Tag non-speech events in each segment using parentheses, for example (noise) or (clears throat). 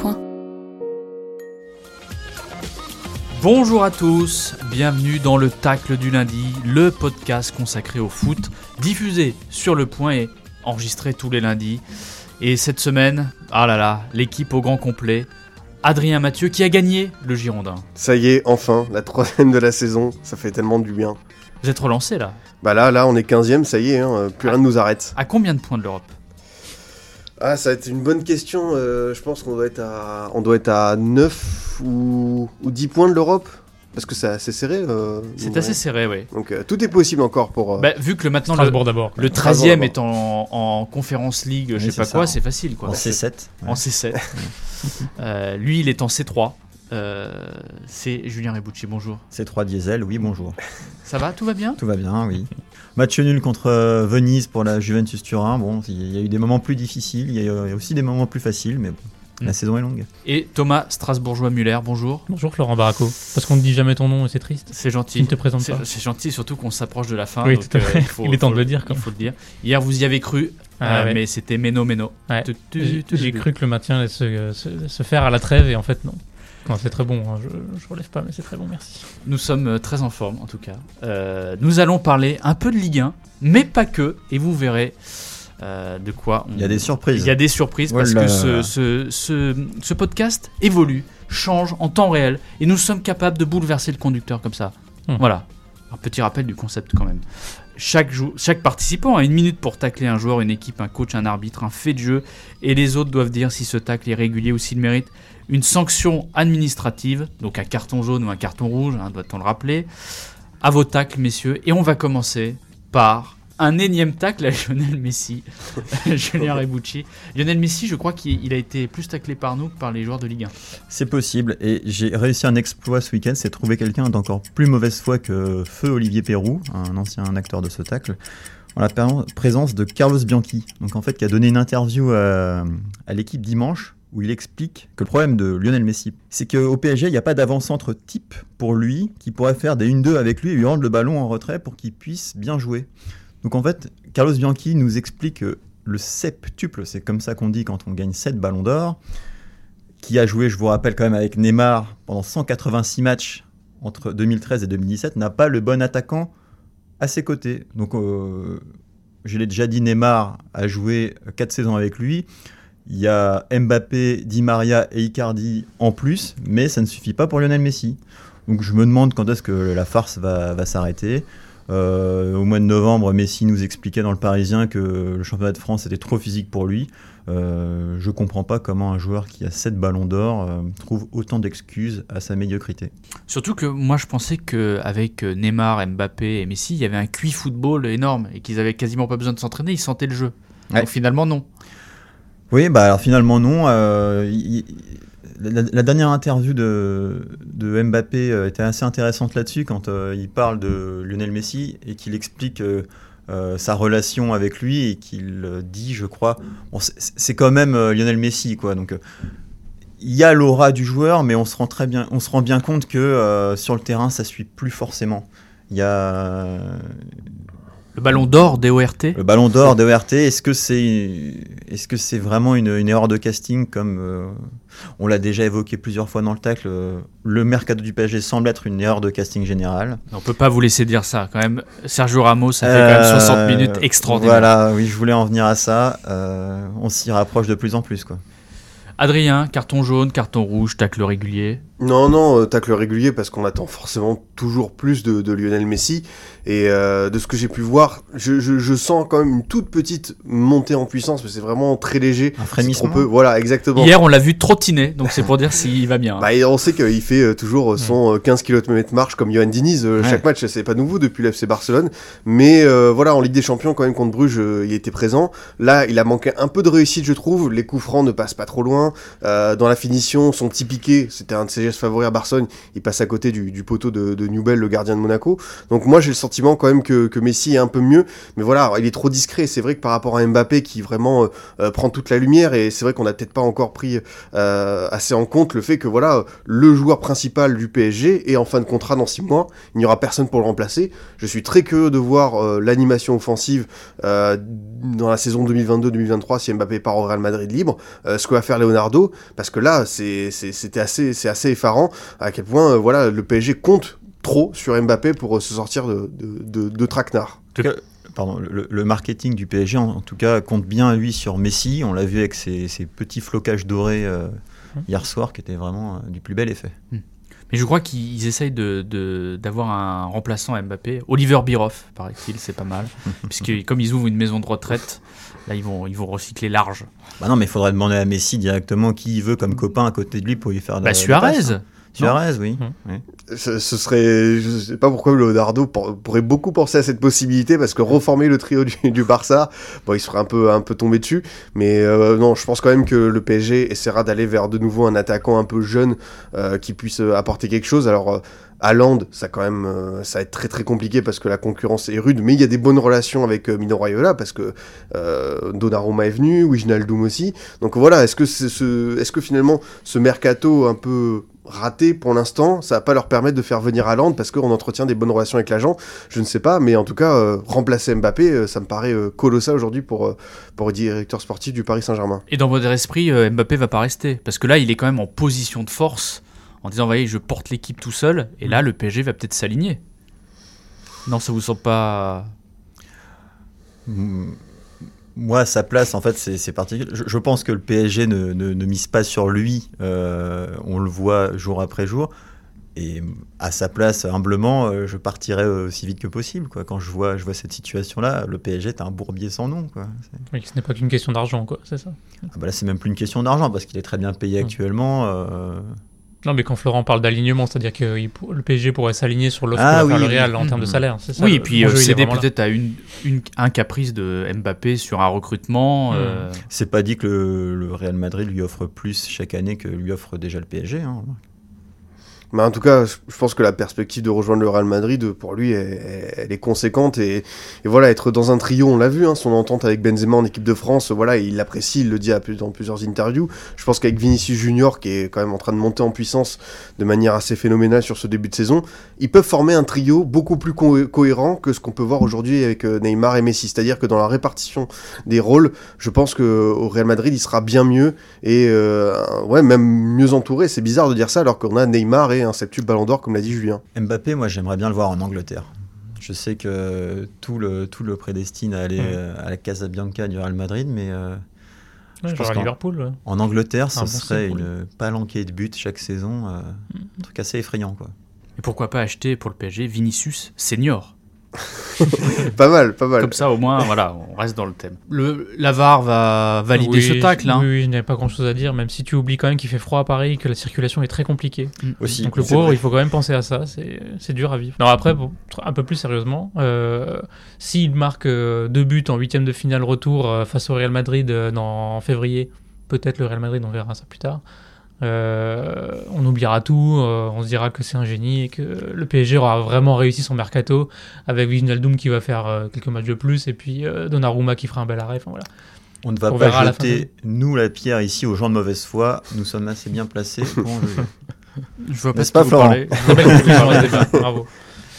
point. Bonjour à tous, bienvenue dans le Tacle du lundi, le podcast consacré au foot, diffusé sur le point et enregistré tous les lundis. Et cette semaine, ah là là, l'équipe au grand complet, Adrien Mathieu qui a gagné le Girondin. Ça y est, enfin, la troisième de la saison, ça fait tellement du bien. Vous êtes relancé là Bah là, là, on est 15ème, ça y est, hein, plus rien ne nous arrête. À combien de points de l'Europe? Ah, ça va être une bonne question, euh, je pense qu'on doit être à, on doit être à 9 ou, ou 10 points de l'Europe, parce que c'est assez serré. euh, C'est ouais. assez serré, oui. Donc euh, tout est possible encore pour... euh, Bah, vu que le, maintenant le, Strasbourg d'abord. le Strasbourg 13e d'abord. est en, en Conférence League, je Oui, sais c'est pas ça. quoi, c'est facile quoi. En C7. En C7. Euh, lui, il est en C3. Euh, c'est Julien Rebucci, bonjour. C3 diesel, oui, bonjour. Ça va Tout va bien? Tout va bien, oui. Match nul contre euh, Venise pour la Juventus Turin. Bon, il y a eu des moments plus difficiles, il y a eu aussi des moments plus faciles, mais bon, la Mm. saison est longue. Et Thomas Strasbourgeois-Muller, bonjour. Bonjour Florent Baraco. Parce qu'on ne dit jamais ton nom et c'est triste. C'est gentil. Tu ne te présentes C'est pas. c'est gentil, surtout qu'on s'approche de la fin. Oui, donc, tout à fait. il, faut, Il est temps faut de le dire, quoi. Il faut le dire. Hier, vous y avez cru, Ah, euh, ouais. mais c'était Meno Meno. Ouais. Tu- tu- J'ai cru que le maintien allait se, se- se faire à la trêve et en fait non. C'est très bon, hein. je, je relève pas, mais c'est très bon, merci. Nous sommes euh, très en forme, en tout cas. Euh, nous allons parler un peu de Ligue 1, mais pas que, et vous verrez euh, de quoi on... Il y a des surprises. Il y a des surprises Oh parce que ce, là. ce, ce, ce podcast évolue, change en temps réel et nous sommes capables de bouleverser le conducteur comme ça. Hmm. Voilà. Un petit rappel du concept quand même. Chaque, jou- chaque participant a une minute pour tacler un joueur, une équipe, un coach, un arbitre, un fait de jeu et les autres doivent dire si ce tacle est régulier ou s'il mérite une sanction administrative, donc un carton jaune ou un carton rouge, hein, doit-on le rappeler. À vos tacles, messieurs, et on va commencer par un énième tacle à Lionel Messi, (laughs) Julien Rebucci. Lionel Messi, je crois qu'il il a été plus taclé par nous que par les joueurs de Ligue 1. C'est possible, et j'ai réussi un exploit ce week-end, c'est trouver quelqu'un d'encore plus mauvaise foi que Feu Olivier Perrou, un ancien acteur de ce tacle, en la présence de Carlos Bianchi, donc en fait qui a donné une interview à, à l'équipe dimanche où il explique que le problème de Lionel Messi, c'est qu'au PSG, il n'y a pas d'avant-centre type pour lui qui pourrait faire des 1-2 avec lui et lui rendre le ballon en retrait pour qu'il puisse bien jouer. Donc en fait, Carlos Bianchi nous explique que le septuple, c'est comme ça qu'on dit quand on gagne 7 ballons d'or, qui a joué, je vous rappelle quand même, avec Neymar pendant 186 matchs entre 2013 et 2017, n'a pas le bon attaquant à ses côtés. Donc, euh, je l'ai déjà dit, Neymar a joué 4 saisons avec lui. Il y a Mbappé, Di Maria et Icardi en plus, mais ça ne suffit pas pour Lionel Messi. Donc je me demande quand est-ce que la farce va, va s'arrêter. Euh, au mois de novembre, Messi nous expliquait dans le Parisien que le championnat de France était trop physique pour lui. Euh, je comprends pas comment un joueur qui a 7 ballons d'or euh, trouve autant d'excuses à sa médiocrité. Surtout que moi je pensais qu'avec Neymar, Mbappé et Messi, il y avait un QI football énorme et qu'ils avaient quasiment pas besoin de s'entraîner, ils sentaient le jeu. Ouais. Donc finalement non. Oui, bah finalement non. Euh, la, dernière interview de, Mbappé euh, était assez intéressante là-dessus quand euh, il parle de Lionel Messi et qu'il explique sa relation avec lui et qu'il dit, je crois, c'est- quand même Lionel Messi, quoi. Donc il y a l'aura du joueur, mais on se rend très bien, on se rend bien compte que sur le terrain, ça suit plus forcément. Il y a Le ballon d'or des ORT le ballon d'or de ERT, est-ce que c'est est-ce que c'est vraiment une, une erreur de casting comme euh, on l'a déjà évoqué plusieurs fois dans le tacle euh, Le mercato du PSG semble être une erreur de casting générale. On peut pas vous laisser dire ça quand même. Sergio Ramos, ça fait quand même 60 Euh, minutes extraordinaires. Voilà, oui, je voulais en venir à ça. On s'y rapproche de plus en plus, quoi. Adrien, carton jaune, carton rouge, tacle régulier. Non, non, euh, tacle régulier parce qu'on attend forcément toujours plus de, de Lionel Messi. Et euh, de ce que j'ai pu voir, je, je, je sens quand même une toute petite montée en puissance, mais c'est vraiment très léger. Un frémissement. Peut, voilà, exactement. Hier, on l'a vu trottiner, donc c'est pour dire s'il va bien. Bah, et on sait qu'il fait euh, toujours euh, son euh, 15 km marche comme Johan Diniz Ouais. chaque match, c'est pas nouveau depuis l'FC Barcelone. Mais euh, voilà, en Ligue des Champions, quand même contre Bruges, euh, il était présent. Là, il a manqué un peu de réussite, je trouve. Les coups francs ne passent pas trop loin. Euh, dans la finition, son petit piqué, c'était un de ses gestes favoris à Barcelone. Il passe à côté du, poteau de, de Newell, le gardien de Monaco. Donc moi, j'ai le sentiment quand même que, Messi est un peu mieux. Mais voilà, il est trop discret. C'est vrai que par rapport à Mbappé, qui vraiment euh, euh, prend toute la lumière, et c'est vrai qu'on n'a peut-être pas encore pris euh, assez en compte le fait que voilà, le joueur principal du PSG est en fin de contrat dans 6 mois. Il n'y aura personne pour le remplacer. Je suis très curieux de voir l'animation offensive dans la saison 2022-2023 si Mbappé part au Real Madrid libre. ce que va faire Leonardo, parce que là, c'est- c'était assez, assez effarant à quel point euh, voilà, le PSG compte trop sur Mbappé pour euh, se sortir de, de, de, de traquenard. Pardon, le, le marketing du PSG, en, en tout cas, compte bien lui sur Messi. On l'a vu avec ses, ses petits flocages dorés euh, hier soir, qui étaient vraiment euh, du plus bel effet. Mais je crois qu'ils essayent de- de- d'avoir un remplaçant à Mbappé. Oliver Biroff, paraît-il, c'est pas mal. (laughs) Puisque comme ils ouvrent une maison de retraite, là, ils vont, ils vont recycler large. Bah non, mais il faudrait demander à Messi directement qui il veut comme copain à côté de lui pour lui faire de Bah, la Suarez passe, hein. Suarez, oui. Mhm. Ouais. Ce, ce serait, je sais pas pourquoi Leonardo pour- pourrait beaucoup penser à cette possibilité parce que reformer le trio (laughs) du, du Barça, bon, il serait un peu, un peu tombé dessus. Mais euh, non, je pense quand même que le PSG essaiera d'aller vers de nouveau un attaquant un peu jeune euh, qui puisse euh, apporter quelque chose. Alors. Haaland, ça quand même, euh, ça va être très très compliqué parce que la concurrence est rude, mais il y a des bonnes relations avec euh, Mino parce que euh, Donnarumma est venu, Wijnaldum aussi. Donc voilà, est-ce que c'est ce, que finalement ce mercato un peu raté pour l'instant, ça va pas leur permettre de faire venir Haaland parce qu'on entretient des bonnes relations avec l'agent? Je ne sais pas, mais en tout cas, euh, remplacer Mbappé, euh, ça me paraît colossal aujourd'hui pour, pour le directeur sportif du Paris Saint-Germain. Et dans votre esprit, Mbappé va pas rester. Parce que là, il est quand même en position de force, en disant, voyez, je porte l'équipe tout seul. Et là, le PSG va peut-être s'aligner. Non, ça vous semble pas... Mm, Moi, à sa place, en fait, c'est particulier. Je, je pense que le PSG ne, ne- ne mise pas sur lui. euh, on le voit jour après jour. Et à sa place, humblement, euh, je partirais aussi vite que possible. Quoi. Quand je vois, je vois cette situation-là, le PSG est un bourbier sans nom. Quoi. Oui, ce n'est pas qu'une question d'argent, quoi, c'est ça. Ah bah là, c'est même plus une question d'argent parce qu'il est très bien payé Mm. actuellement. euh, Non, mais quand Florent parle d'alignement, c'est-à-dire que le PSG pourrait s'aligner sur l'offre Ah oui, le Real oui. en termes de Mhm. salaire, c'est ça oui, et puis euh, céder peut-être à une, une- un caprice de Mbappé sur un recrutement. Euh, C'est pas dit que le, le Real Madrid lui offre plus chaque année que lui offre déjà le PSG. hein. Mais en tout cas, je pense que la perspective de rejoindre le Real Madrid, pour lui, elle, est conséquente. Et, voilà, être dans un trio, on l'a vu, hein, son entente avec Benzema en équipe de France, voilà, il l'apprécie, il le dit dans plusieurs interviews. Je pense qu'avec Vinicius Junior, qui est quand même en train de monter en puissance de manière assez phénoménale sur ce début de saison, ils peuvent former un trio beaucoup plus co- cohérent que ce qu'on peut voir aujourd'hui avec euh, Neymar et Messi. C'est-à-dire que dans la répartition des rôles, je pense qu'au Real Madrid, il sera bien mieux et euh, ouais, même mieux entouré. C'est bizarre de dire ça alors qu'on a Neymar et un septuple Ballon d'Or, comme l'a dit Julien. Mbappé, moi j'aimerais bien le voir en Angleterre. Je sais que tout le, tout le prédestine à aller Mm. euh, à la Casabianca du Real Madrid, mais euh, Ouais, je pense à Liverpool. ouais. en Angleterre, ce bon serait une palanquée de buts chaque saison. euh, Un truc assez effrayant. Quoi. Et pourquoi pas acheter pour le PSG Vinicius senior (laughs) Pas mal, pas mal. Comme ça, au moins, voilà, on reste dans le thème. Le, la VAR va valider Oui, ce tacle. hein. Oui, oui, je n'avais pas grand-chose à dire, même si tu oublies quand même qu'il fait froid à Paris, que la circulation est très compliquée. Aussi, Donc le pauvre, vrai. il faut quand même penser à ça, c'est c'est dur à vivre. Non, après, bon, un peu plus sérieusement, euh, s'il marque euh, deux buts en huitième de finale retour euh, face au Real Madrid euh, dans, en février, peut-être le Real Madrid, on verra ça plus tard, euh, on oubliera tout, euh, on se dira que c'est un génie et que le PSG aura vraiment réussi son mercato avec Wijnaldum qui va faire euh, quelques matchs de plus et puis euh, Donnarumma qui fera un bel arrêt. Enfin, voilà. On ne va On pas la jeter, nous, la pierre ici aux gens de mauvaise foi. Nous sommes assez bien placés pour en juger. (laughs) Je vois pas ce que pas, vous Florent parlez. Bravo.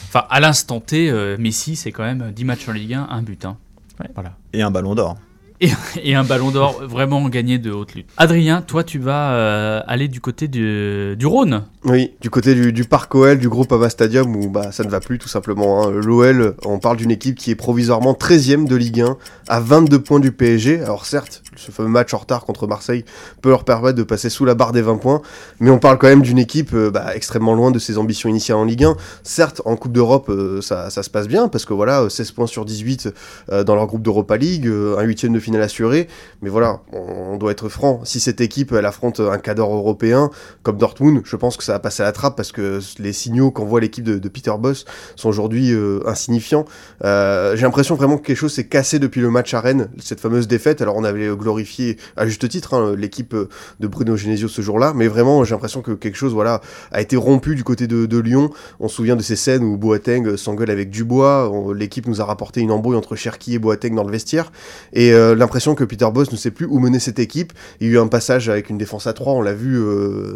Enfin, à l'instant T, euh, Messi, c'est quand même 10 matchs en Ligue 1, un but. hein. Ouais. Voilà. Et un ballon d'or. Et, un ballon d'or vraiment gagné de haute lutte. Adrien, toi tu vas euh, aller du côté du Rhône. Oui, du côté du, du parc OL, du groupe Ava Stadium, où bah, ça ne va plus tout simplement. hein. L'OL, on parle d'une équipe qui est provisoirement 13ème de Ligue 1, à 22 points du PSG. Alors certes, ce fameux match en retard contre Marseille peut leur permettre de passer sous la barre des 20 points, mais on parle quand même d'une équipe euh, bah, extrêmement loin de ses ambitions initiales en Ligue 1. Certes, en Coupe d'Europe, euh, ça, se passe bien, parce que voilà, euh, 16 points sur 18 euh, dans leur groupe d'Europa League, euh, un huitième de finale assuré, mais voilà, on, on doit être franc. Si cette équipe, elle affronte un cadre européen, comme Dortmund, je pense que ça va passer à la trappe, parce que les signaux qu'envoie l'équipe de, Peter Boss sont aujourd'hui euh, insignifiants. Euh, J'ai l'impression vraiment que quelque chose s'est cassé depuis le match à Rennes, cette fameuse défaite. Alors on avait glorifié à juste titre hein, l'équipe euh, de Bruno Genesio ce jour-là, mais vraiment j'ai l'impression que quelque chose voilà a été rompu du côté de, Lyon. On se souvient de ces scènes où Boateng s'engueule avec Dubois. L'équipe nous a rapporté une embrouille entre Cherki et Boateng dans le vestiaire, et l'impression que Peter Boss ne sait plus où mener cette équipe. Il y a eu un passage avec une défense à 3, on l'a vu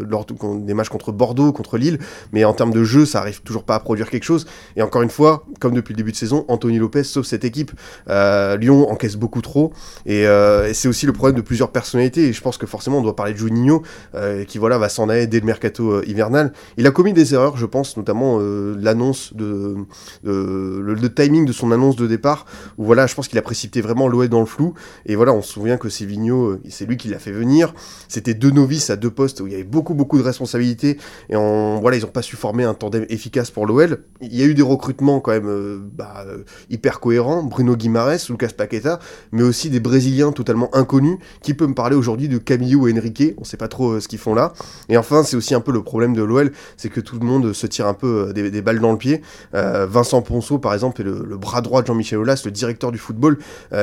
lors des matchs contre Bordeaux, contre Lille, mais en termes de jeu, ça arrive toujours pas à produire quelque chose. Et encore une fois, comme depuis le début de saison, Anthony Lopez sauve cette équipe. Euh, Lyon encaisse beaucoup trop, et, euh, c'est aussi le problème de plusieurs personnalités. Et je pense que forcément, on doit parler de Juninho, euh, qui voilà va s'en aller dès le mercato euh, hivernal. Il a commis des erreurs, je pense, notamment l'annonce de, le, timing de son annonce de départ, où voilà, je pense qu'il a précipité vraiment l'OL dans le flou. Et voilà, on se souvient que Sévigno, c'est lui qui l'a fait venir. C'était deux novices à deux postes où il y avait beaucoup beaucoup de responsabilités et on, voilà, ils n'ont pas su former un tandem efficace pour l'OL. Il y a eu des recrutements quand même euh, bah, euh, hyper cohérents, Bruno Guimaraes, Lucas Paqueta, mais aussi des Brésiliens totalement inconnus. Qui peut me parler aujourd'hui de Camillo ou Henrique On sait pas trop euh, ce qu'ils font là. Et enfin, c'est aussi un peu le problème de l'OL, c'est que tout le monde se tire un peu des, balles dans le pied. Vincent Ponceau, par exemple, est le, bras droit de Jean-Michel Aulas, le directeur du football,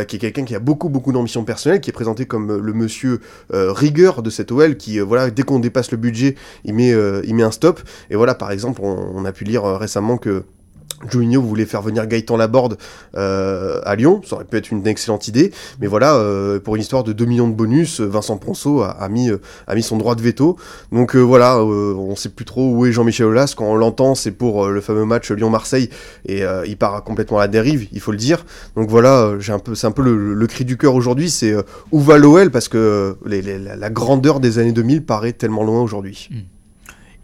qui est quelqu'un qui a beaucoup beaucoup d'ambition personnelle, qui est présenté comme le monsieur rigueur de cette OL, qui voilà, dès qu'on dépasse le budget, il met, il met un stop. Et voilà, par exemple, on, a pu lire euh, récemment que Juninho voulait faire venir Gaëtan Laborde euh, à Lyon, ça aurait pu être une excellente idée, mais voilà, euh, pour une histoire de 2 millions de bonus, euh, Vincent Ponceau a, mis, euh, son droit de veto. Donc euh, voilà, euh, on sait plus trop où est Jean-Michel Aulas, quand on l'entend, c'est pour euh, le fameux match Lyon-Marseille, et euh, il part complètement à la dérive, il faut le dire. Donc voilà, euh, j'ai un peu, c'est un peu le, cri du cœur aujourd'hui, c'est euh, où va l'OL, parce que euh, la, la grandeur des années 2000 paraît tellement loin aujourd'hui.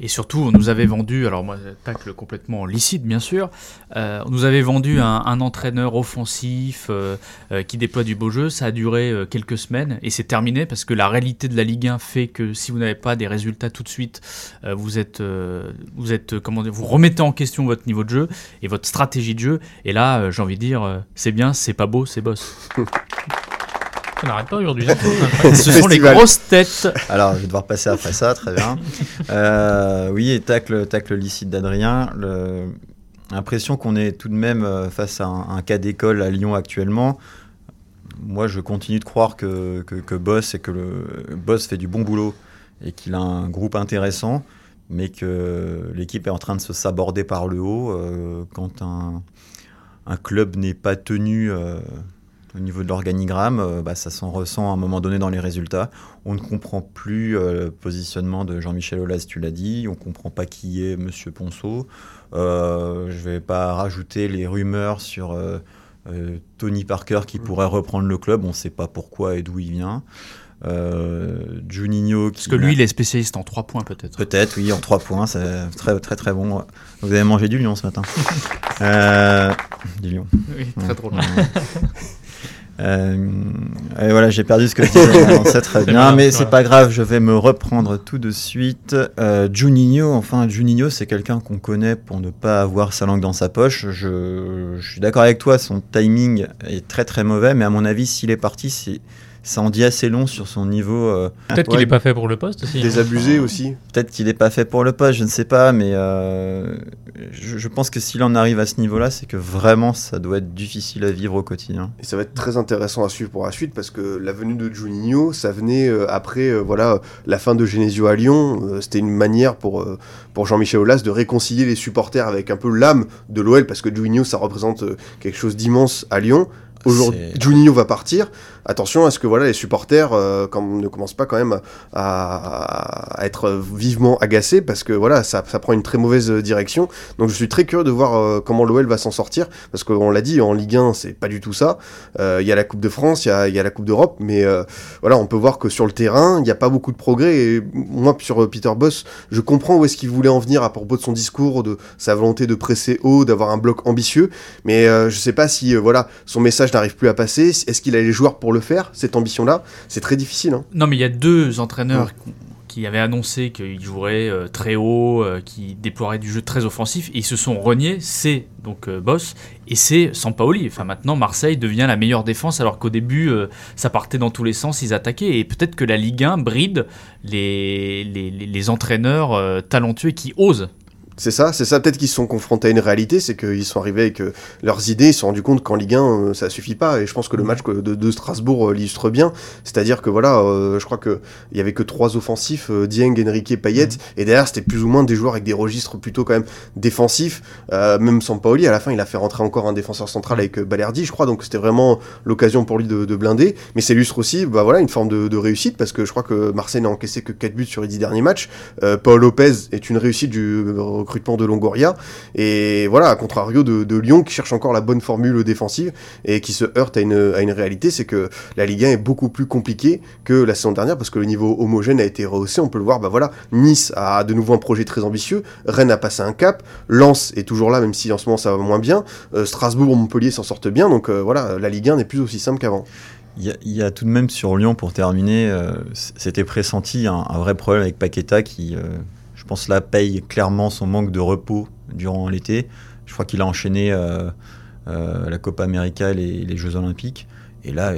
Et surtout, on nous avait vendu, alors moi, tacle complètement licite, bien sûr, euh, on nous avait vendu un, entraîneur offensif euh, euh, qui déploie du beau jeu. Ça a duré quelques semaines et c'est terminé parce que la réalité de la Ligue 1 fait que si vous n'avez pas des résultats tout de suite, vous êtes, vous êtes, comment dire, vous remettez en question votre niveau de jeu et votre stratégie de jeu. Et là, j'ai envie de dire, c'est bien, c'est pas beau, c'est boss. (laughs) Ça n'arrête pas aujourd'hui. (laughs) Ce sont les grosses têtes. Alors, je vais devoir passer après ça, très bien. Euh, oui, et tacle, tacle licite d'Adrien. L'impression qu'on est tout de même euh, face à un, un cas d'école à Lyon actuellement. Moi, je continue de croire que, que, que Boss et que le Boss fait du bon boulot et qu'il a un groupe intéressant, mais que l'équipe est en train de se saborder par le haut euh, quand un, un club n'est pas tenu euh, au niveau de l'organigramme, euh, bah, ça s'en ressent à un moment donné dans les résultats. On ne comprend plus euh, le positionnement de Jean-Michel Aulas, tu l'as dit. On ne comprend pas qui est Monsieur Ponceau. Euh, je ne vais pas rajouter les rumeurs sur euh, euh, Tony Parker qui pourrait reprendre le club. On ne sait pas pourquoi et d'où il vient. Euh, Juninho qui Parce que lui, il est spécialiste en 3 points peut-être. Peut-être, oui, en 3 points, c'est très très très bon. Vous avez mangé du lion ce matin. (laughs) Euh, du lion. Oui, très drôle. Euh, et voilà, j'ai perdu ce que (laughs) je disais. Non, c'est très bien, bien, mais c'est pas grave, je vais me reprendre tout de suite. Euh, Juninho, enfin, Juninho, c'est quelqu'un qu'on connaît pour ne pas avoir sa langue dans sa poche. Je, je suis d'accord avec toi, son timing est très très mauvais, mais à mon avis, s'il est parti, c'est ça en dit assez long sur son niveau. euh, Peut-être qu'il n'est pas fait pour le poste aussi. hein. Désabusé aussi. Peut-être qu'il n'est pas fait pour le poste, je ne sais pas, mais euh, je, je pense que s'il en arrive à ce niveau-là, c'est que vraiment ça doit être difficile à vivre au quotidien. Et ça va être très intéressant à suivre pour la suite parce que la venue de Juninho, ça venait euh, après euh, voilà la fin de Genesio à Lyon. Euh, C'était une manière pour, euh, pour Jean-Michel Aulas de réconcilier les supporters avec un peu l'âme de l'OL parce que Juninho, ça représente euh, quelque chose d'immense à Lyon. aujourd'hui Juninho va partir. Attention à ce que voilà les supporters euh, ne commencent pas quand même à, être vivement agacés parce que voilà ça, prend une très mauvaise direction. Donc je suis très curieux de voir euh, comment l'OL va s'en sortir parce qu'on l'a dit en Ligue 1 c'est pas du tout ça. Euh, Il y a la Coupe de France, il y a, la Coupe d'Europe, mais voilà on peut voir que sur le terrain il n'y a pas beaucoup de progrès. Et moi sur Peter Boss je comprends où est-ce qu'il voulait en venir à propos de son discours, de sa volonté de presser haut, d'avoir un bloc ambitieux. Mais je sais pas si voilà son message n'arrive plus à passer. Est-ce qu'il a les joueurs pour le faire Cette ambition-là, c'est très difficile. hein. Non, mais il y a deux entraîneurs qui- qui avaient annoncé qu'ils joueraient euh, très haut, euh, qui déploieraient du jeu très offensif, et ils se sont reniés. C'est donc euh, Boss et c'est Sampaoli. Enfin, maintenant, Marseille devient la meilleure défense, alors qu'au début, ça partait dans tous les sens, ils attaquaient. Et peut-être que la Ligue 1 bride les, les, les- les entraîneurs talentueux qui osent. C'est ça, c'est ça. Peut-être qu'ils se sont confrontés à une réalité, c'est qu'ils sont arrivés avec euh, leurs idées, ils se sont rendus compte qu'en Ligue 1, euh, ça suffit pas. Et je pense que le match que- de, de Strasbourg euh, l'illustre bien. C'est-à-dire que voilà, euh, je crois que il y avait que trois offensifs, euh, Dieng, Enrique, Payet, et derrière c'était plus ou moins des joueurs avec des registres plutôt quand même défensifs. Même Sampaoli, à la fin, il a fait rentrer encore un défenseur central avec Balerdi, je crois. Donc c'était vraiment l'occasion pour lui de, de blinder. Mais ça illustre aussi, bah voilà, une forme de, de réussite parce que je crois que Marseille n'a encaissé que 4 buts sur les 10 derniers matchs. Paul Lopez est une réussite du de Longoria. Et voilà, à contrario de, Lyon qui cherche encore la bonne formule défensive et qui se heurte à une, à une réalité, c'est que la Ligue 1 est beaucoup plus compliquée que la saison dernière parce que le niveau homogène a été rehaussé. On peut le voir, bah voilà, Nice a de nouveau un projet très ambitieux, Rennes a passé un cap, Lens est toujours là, même si en ce moment ça va moins bien, Euh, Strasbourg, Montpellier s'en sortent bien, donc euh, voilà, la Ligue 1 n'est plus aussi simple qu'avant. Il y, a, tout de même sur Lyon, pour terminer, euh, c'était pressenti un, un vrai problème avec Paqueta qui, pense, paye clairement son manque de repos durant l'été. Je crois qu'il a enchaîné euh, euh, la Copa América et les, Jeux Olympiques. Et là,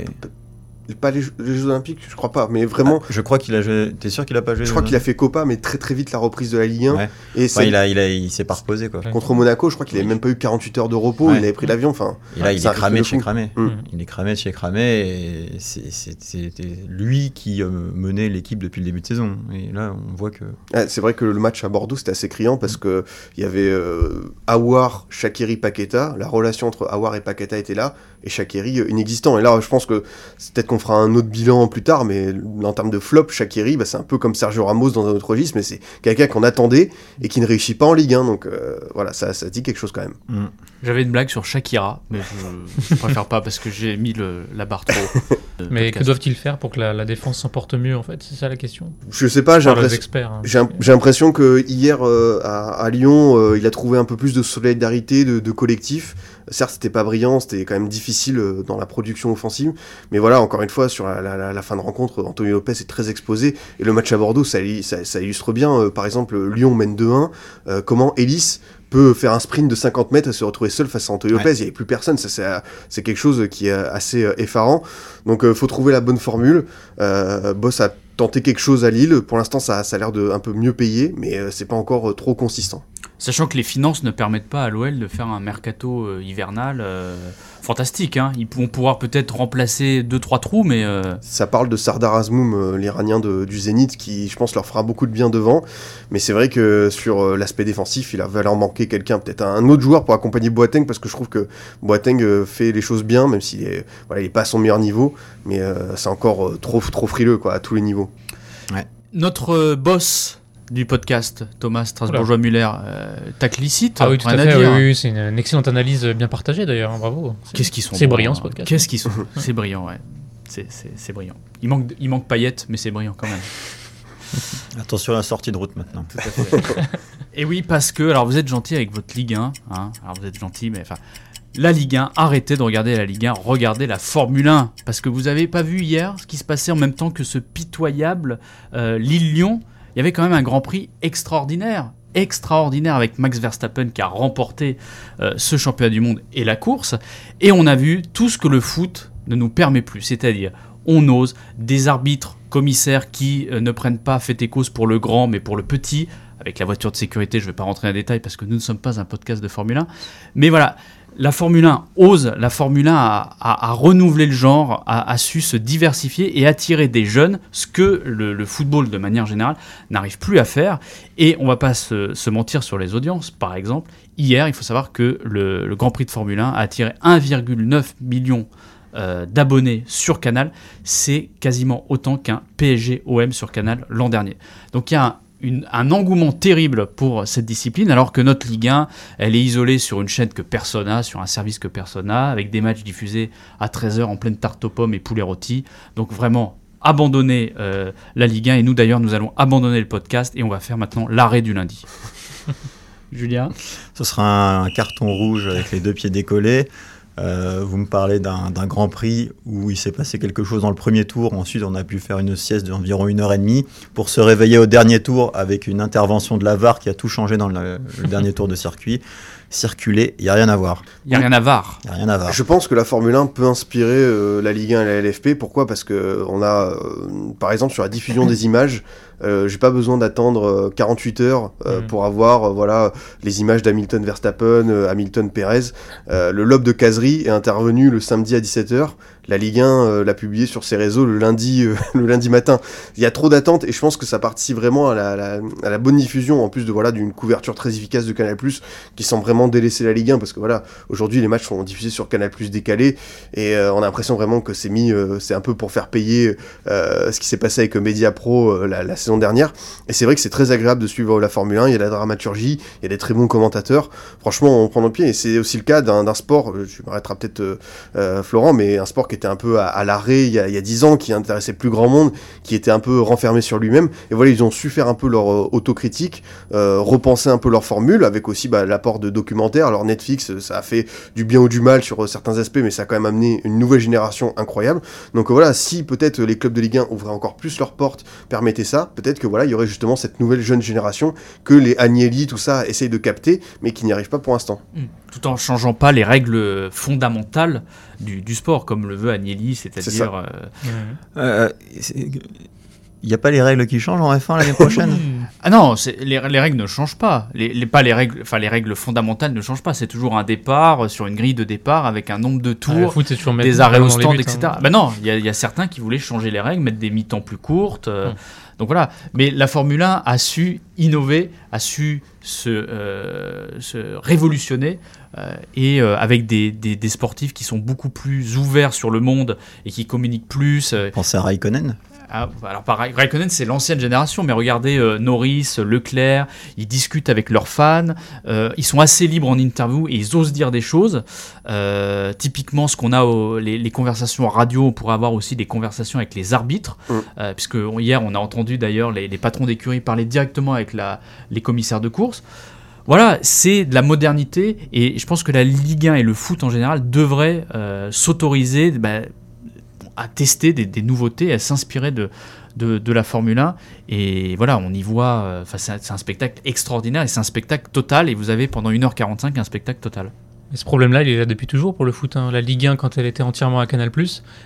Pas les, Jeux- les Jeux Olympiques, je crois pas, mais vraiment, je crois qu'il a joué. T'es sûr qu'il a pas joué je crois qu'il a fait Copa, mais très très vite la reprise de la Ligue 1. Ouais. Et Enfin, c'est- il a, il a, il s'est pas reposé quoi. Contre Monaco, je crois qu'il avait même pas eu 48 heures de repos, Ouais. il avait pris l'avion, enfin. Et là, il Ça est a cramé fait de chez cramé. Mm. Il est cramé de chez cramé et c'est- c'est- c'était lui qui euh, menait l'équipe depuis le début de saison. Et là, on voit que. Ouais, c'est vrai que le match à Bordeaux c'était assez criant parce que il y avait euh, Awar, Shakiri, Paqueta. La relation entre Awar et Paqueta était là et Shakiri euh, inexistant. Et là, je pense que c'est peut-être qu'on fera un autre bilan plus tard, mais en termes de flop, Shakiri, bah, c'est un peu comme Sergio Ramos dans un autre registre, mais c'est quelqu'un qu'on attendait et qui ne réussit pas en Ligue 1. Donc euh, voilà, ça, ça dit quelque chose quand même. Mm. J'avais une blague sur Shakira, mais je, je préfère pas parce que j'ai mis le, la barre trop. (laughs) Mais que doivent-ils faire pour que la, la défense s'en porte mieux, en fait? C'est ça la question? Je sais pas, j'ai l'impression. hein. J'ai l'impression que hier euh, à, à Lyon, euh, il a trouvé un peu plus de solidarité, de, de collectif. Certes, c'était pas brillant, c'était quand même difficile euh, dans la production offensive, mais voilà, encore une fois, sur la, la- la- la fin de rencontre, Antonio Lopez est très exposé et le match à Bordeaux, ça, illi- ça- ça illustre bien. euh, par exemple, Lyon mène 2-1, euh, comment Ellis peut faire un sprint de 50 mètres et se retrouver seul face à Antonio Ouais. Lopez. Il n'y avait plus personne. Ça, c'est, quelque chose qui est assez effarant. Donc, il faut trouver la bonne formule. Euh, Boss a tenté quelque chose à Lille. Pour l'instant, ça, ça a l'air de un peu mieux payé, mais euh, c'est pas encore trop consistant. Sachant que les finances ne permettent pas à l'OL de faire un mercato euh, hivernal euh, fantastique. Hein. Ils vont pouvoir peut-être remplacer 2-3 trous, mais euh, Ça parle de Sardar Azmoum, euh, l'Iranien du Zénith, qui, je pense, leur fera beaucoup de bien devant. Mais c'est vrai que sur euh, l'aspect défensif, il va leur manquer quelqu'un, peut-être un autre joueur pour accompagner Boateng, parce que je trouve que Boateng euh, fait les choses bien, même s'il est, voilà, il est pas à son meilleur niveau, mais euh, c'est encore euh, trop, trop frileux quoi, à tous les niveaux. notre boss du podcast, Thomas Strasbourgeois-Muller, euh, tacle licite. Ah oui, tout à fait. Oui, oui, c'est une, une excellente analyse bien partagée d'ailleurs. hein, Bravo. C'est- Qu'est-ce qu'ils sont C'est brillant hein. ce podcast. Qu'est-ce qu'ils sont (laughs) C'est brillant, ouais. C'est- C'est c'est brillant. Il manque, il manque paillettes, mais c'est brillant quand même. (laughs) Attention à la sortie de route maintenant. Et oui, parce que, alors vous êtes gentil avec votre Ligue 1, hein, alors vous êtes gentil, mais enfin, la Ligue 1, arrêtez de regarder la Ligue 1, regardez la Formule 1, parce que vous avez pas vu hier ce qui se passait en même temps que ce pitoyable euh, Lille-Lyon, il y avait quand même un Grand Prix extraordinaire, extraordinaire avec Max Verstappen qui a remporté euh, ce championnat du monde et la course, et on a vu tout ce que le foot ne nous permet plus, c'est-à-dire on ose des arbitres, commissaires qui euh, ne prennent pas fait et cause pour le grand mais pour le petit, avec la voiture de sécurité, je ne vais pas rentrer dans les détails parce que nous ne sommes pas un podcast de Formule 1. Mais voilà, la Formule 1 ose, la Formule 1 a, renouvelé le genre, a, su se diversifier et attirer des jeunes, ce que le, football de manière générale n'arrive plus à faire. Et on va pas se, mentir sur les audiences. Par exemple, hier, il faut savoir que le, le Grand Prix de Formule 1 a attiré 1,9 million euh, d'abonnés sur Canal, c'est quasiment autant qu'un PSG-OM sur Canal l'an dernier. Donc il y a un, une- un engouement terrible pour cette discipline, alors que notre Ligue 1, elle est isolée sur une chaîne que personne n'a, sur un service que personne n'a, avec des matchs diffusés à 13h en pleine tarte aux pommes et poulet rôti. Donc vraiment, abandonner euh, la Ligue 1, et nous d'ailleurs, nous allons abandonner le podcast, et on va faire maintenant l'arrêt du lundi. (laughs) Julien? Ce sera un carton rouge avec les deux pieds décollés. Euh, vous me parlez d'un Grand Prix où il s'est passé quelque chose dans le premier tour. Ensuite, on a pu faire une sieste d'environ une heure et demie pour se réveiller au dernier tour avec une intervention de la VAR qui a tout changé dans le dernier tour de circuit. Circuler, il n'y a rien à voir. Il n'y a rien à voir. Il n'y a rien à voir. Je pense que la Formule 1 peut inspirer euh, la Ligue 1 et la LFP. Pourquoi? Parce que euh, on a, euh, par exemple, sur la diffusion des images, euh, j'ai pas besoin d'attendre euh, 48 heures euh, Mhm. pour avoir, euh, voilà, les images d'Hamilton Verstappen, euh, Hamilton Perez. Euh, le lobe de caserie est intervenu le samedi à 17h. La Ligue 1 euh, l'a publié sur ses réseaux le lundi, euh, (laughs) le lundi matin. Il y a trop d'attentes et je pense que ça participe vraiment à la, bonne diffusion, en plus de voilà d'une couverture très efficace de Canal+, qui semble vraiment délaisser la Ligue 1 parce que voilà, aujourd'hui les matchs sont diffusés sur Canal+ décalé et euh, on a l'impression vraiment que c'est mis, c'est un peu pour faire payer ce qui s'est passé avec Media Pro la, saison dernière. Et c'est vrai que c'est très agréable de suivre la Formule 1. Il y a la dramaturgie, il y a des très bons commentateurs. Franchement, on prend nos pieds. Et c'est aussi le cas d'un sport. Tu m'arrêteras peut-être, Florent, mais un sport qui était un peu à, l'arrêt il y a dix ans, qui intéressait plus grand monde, qui était un peu renfermé sur lui-même. Et voilà, ils ont su faire un peu leur euh, autocritique, euh, repenser un peu leur formule, avec aussi bah, l'apport de documentaires. Alors Netflix, euh, ça a fait du bien ou du mal sur euh, certains aspects, mais ça a quand même amené une nouvelle génération incroyable. Donc voilà, si peut-être les clubs de Ligue 1 ouvraient encore plus leurs portes, permettaient ça, peut-être que voilà, il y aurait justement cette nouvelle jeune génération que les Agnelli, tout ça, essayent de capter, mais qui n'y arrivent pas pour l'instant. Tout en changeant pas les règles fondamentales du, du sport, comme le veut Agnelli, c'est-à-dire... euh, Euh, Il n'y a pas les règles qui changent en F1 l'année (laughs) prochaine? Ah non, les, les règles ne changent pas. Les, les- pas les règles, enfin les règles fondamentales ne changent pas. C'est toujours un départ euh, sur une grille de départ avec un nombre de Ah, tours, foot, des arrêts au stand, buts, etc. hein. Bah non, il y, a- il y a certains qui voulaient changer les règles, mettre des mi-temps plus courtes. euh, Mm. Donc voilà. Mais la Formule 1 a su innover, a su se, euh, révolutionner. euh, et euh, avec des, des- sportifs qui sont beaucoup plus ouverts sur le monde et qui communiquent plus. Pensez à Raikkonen. Ah, alors pareil, Raikkonen c'est l'ancienne génération, mais regardez euh, Norris, Leclerc, ils discutent avec leurs fans, euh, ils sont assez libres en interview et ils osent dire des choses. Euh, typiquement, ce qu'on a, au- les, les conversations radio, on pourrait avoir aussi des conversations avec les arbitres, Mm. puisque hier on a entendu d'ailleurs les, les patrons d'écurie parler directement avec la, les commissaires de course. Voilà, c'est de la modernité et je pense que la Ligue 1 et le foot en général devraient s'autoriser bah, à tester des, nouveautés, à s'inspirer de, la Formule 1. Et voilà, on y voit, euh, enfin, c'est un- c'est un spectacle extraordinaire et c'est un spectacle total. Et vous avez pendant 1h45 un spectacle total. Et ce problème-là, il est là depuis toujours pour le foot. hein. La Ligue 1, quand elle était entièrement à Canal+,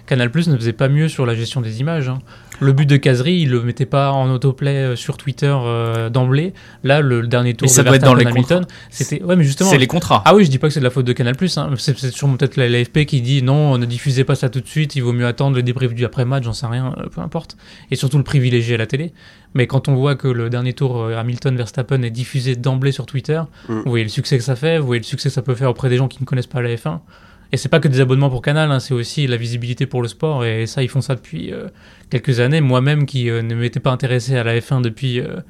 Canal+, ne faisait pas mieux sur la gestion des images. hein. Le but de caserie, il le mettait pas en autoplay euh, sur Twitter euh, d'emblée. Là, le, le dernier tour Mais ça de doit être dans Verstappen les Hamilton, c'était ouais, mais justement. C'est les contrats. Ah oui, je dis pas que c'est de la faute de Canal+. Hein. C'est sûrement peut-être la l'AFP qui dit non, ne diffusez pas ça tout de suite. Il vaut mieux attendre le débrief du après-match, j'en sais rien, euh, peu importe. Et surtout le privilégier à la télé. Mais quand on voit que le dernier tour euh, Hamilton Verstappen est diffusé d'emblée sur Twitter, Mm. vous voyez le succès que ça fait, vous voyez le succès que ça peut faire auprès des gens qui ne connaissent pas la F1. Et c'est pas que des abonnements pour Canal, hein, c'est aussi la visibilité pour le sport. Et ça, ils font ça depuis euh, quelques années. Moi-même, qui euh, ne m'étais pas intéressé à la F1 depuis euh,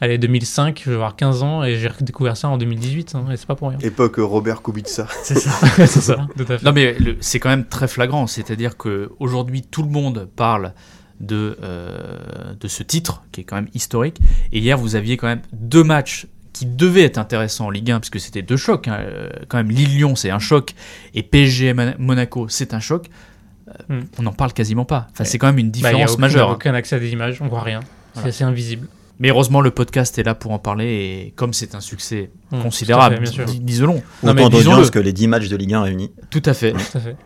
allez, 2005, je vais avoir 15 ans, et j'ai découvert ça en 2018. hein, et c'est pas pour rien. Époque Robert Kubica. (laughs) C'est ça. (laughs) c'est ça, tout à fait. Non mais le- c'est quand même très flagrant, c'est-à-dire que aujourd'hui tout le monde parle de, euh, de ce titre qui est quand même historique. Et hier vous aviez quand même deux matchs qui devaient être intéressants en Ligue 1 puisque c'était deux chocs. hein. Euh, Quand même Lille-Lyon c'est un choc et PSG Mon- Monaco c'est un choc. Euh, Hmm. On n'en parle quasiment pas. Enfin, c'est quand même une Bah, y a différence aucun- majeure. hein. aucun accès à des images, on voit rien. Voilà. C'est assez invisible. Mais heureusement le podcast est là pour en parler et comme c'est un succès Hum, considérable, disons-le. Autant d'audience que les 10 matchs de Ligue 1 réunis. Tout à fait. Tout à fait.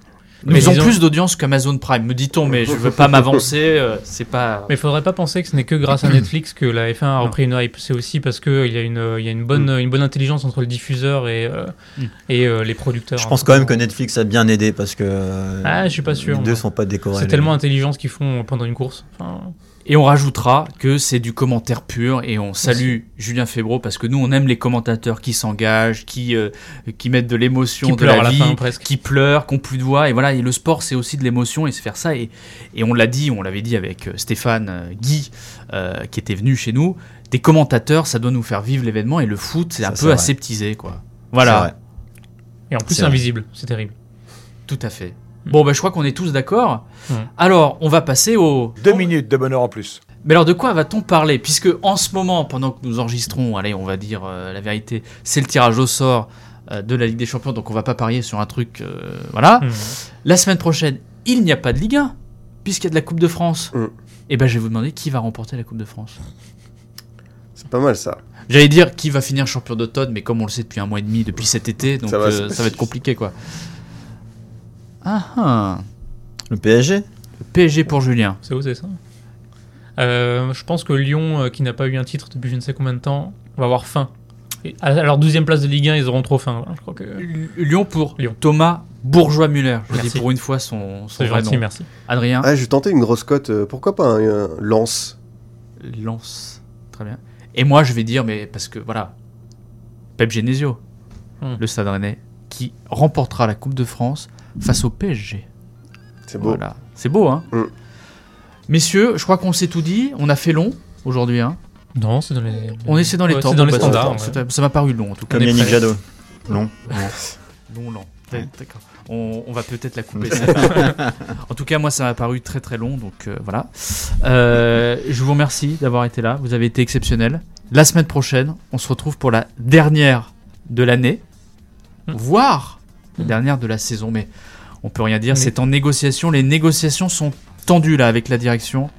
Mais avons disons- plus d'audience qu'Amazon Prime, me dit-on, mais je veux pas m'avancer. euh, c'est pas. (laughs) Mais il faudrait pas penser que ce n'est que grâce à (clears throat) Netflix que la F1 a repris une hype. C'est aussi parce qu'il y a, une, il y a une, bonne, une bonne intelligence entre le diffuseur et, euh, Mm. et euh, les producteurs. Je pense quand même que Netflix a bien aidé parce que Ah, je suis pas sûr, les deux moi. sont pas décorés. C'est tellement intelligent ce qu'ils font pendant une course. Enfin, Et on rajoutera que c'est du commentaire pur et on salue Julien Febro parce que nous on aime les commentateurs qui s'engagent, qui euh, qui mettent de l'émotion, Qui de pleurent la à la vie, fin, presque. qui pleurent, qui ont plus de voix et voilà et le sport, c'est aussi de l'émotion et c'est faire ça. Et, et on l'a dit, on l'avait dit avec euh, Stéphane euh, Guy, euh, qui était venu chez nous. Des commentateurs, ça doit nous faire vivre l'événement et le foot, c'est un peu aseptisé, quoi. Voilà. Et en plus, C'est invisible. C'est terrible. tout à fait. Bon, bah, je crois qu'on est tous d'accord. Hmm. Alors, on va passer au. Deux minutes de bonheur en plus. Mais alors de quoi va-t-on parler? Puisque en ce moment, pendant que nous enregistrons, allez, on va dire euh, la vérité, c'est le tirage au sort euh, de la Ligue des Champions, donc on va pas parier sur un truc, euh, voilà. Hmm. La semaine prochaine, il n'y a pas de Ligue 1, puisqu'il y a de la Coupe de France. Mm. Et ben je vais vous demander qui va remporter la Coupe de France. C'est pas mal ça. J'allais dire qui va finir champion d'automne, mais comme on le sait depuis un mois et demi, depuis cet été, donc Ça va, euh, ça, être compliqué quoi. Ah ah, Le PSG le PSG pour Julien. C'est osé ça? Euh, je pense que Lyon, euh, qui n'a pas eu un titre depuis je ne sais combien de temps, va avoir faim. Et à leur 12 place de Ligue 1, ils auront trop faim. Je crois que Lyon pour Lyon. Thomas Bourgeois-Muller. Je Merci. dis pour une fois son, son c'est vrai gentil, nom. merci. Adrien? Ah, je vais tenter une grosse cote. euh, pourquoi pas un, un lance Lance. Très bien. Et moi, je vais dire, mais parce que voilà, Pep Genesio, Hmm. le Stade Rennais, qui remportera la Coupe de France face au PSG. C'est beau. Voilà. C'est beau, hein Hmm. Messieurs, je crois qu'on s'est tout dit. On a fait long aujourd'hui. Hein. Non, c'est dans les. On essaie dans les Ouais, temps. C'est dans les Bah, ça- standards. ça- ouais. Ça m'a paru long, en tout cas. Comme Yannick. Jadot. Long. Long, long. D'accord. On, on va peut-être la couper. (laughs) (laughs) en tout cas, moi, ça m'a paru très très long. Donc euh, voilà. Euh, je vous remercie d'avoir été là. Vous avez été exceptionnel. La semaine prochaine, on se retrouve pour la dernière de l'année, Mm. voire la dernière de la saison. Mais on peut rien dire. C'est en négociation. Les négociations sont tendues là avec la direction.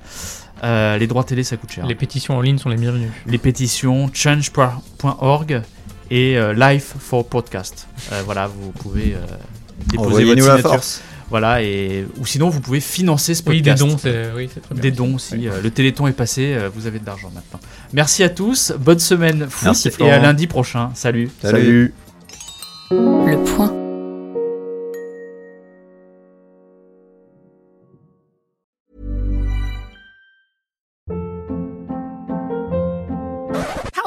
Euh, les droits télé, ça coûte cher. Les pétitions en ligne sont les bienvenues. les pétitions change.org et euh, Life for Podcast. Euh, voilà, vous pouvez euh, déposer votre Envoyez-nous la signature. force. Voilà, et ou sinon vous pouvez financer ce Oui, des podcast. dons, c'est oui, c'est très bien. Des dons aussi. le Téléthon est passé, vous avez de l'argent maintenant. Merci à tous, bonne semaine foot Merci, et à lundi prochain. Salut. Salut. Le point.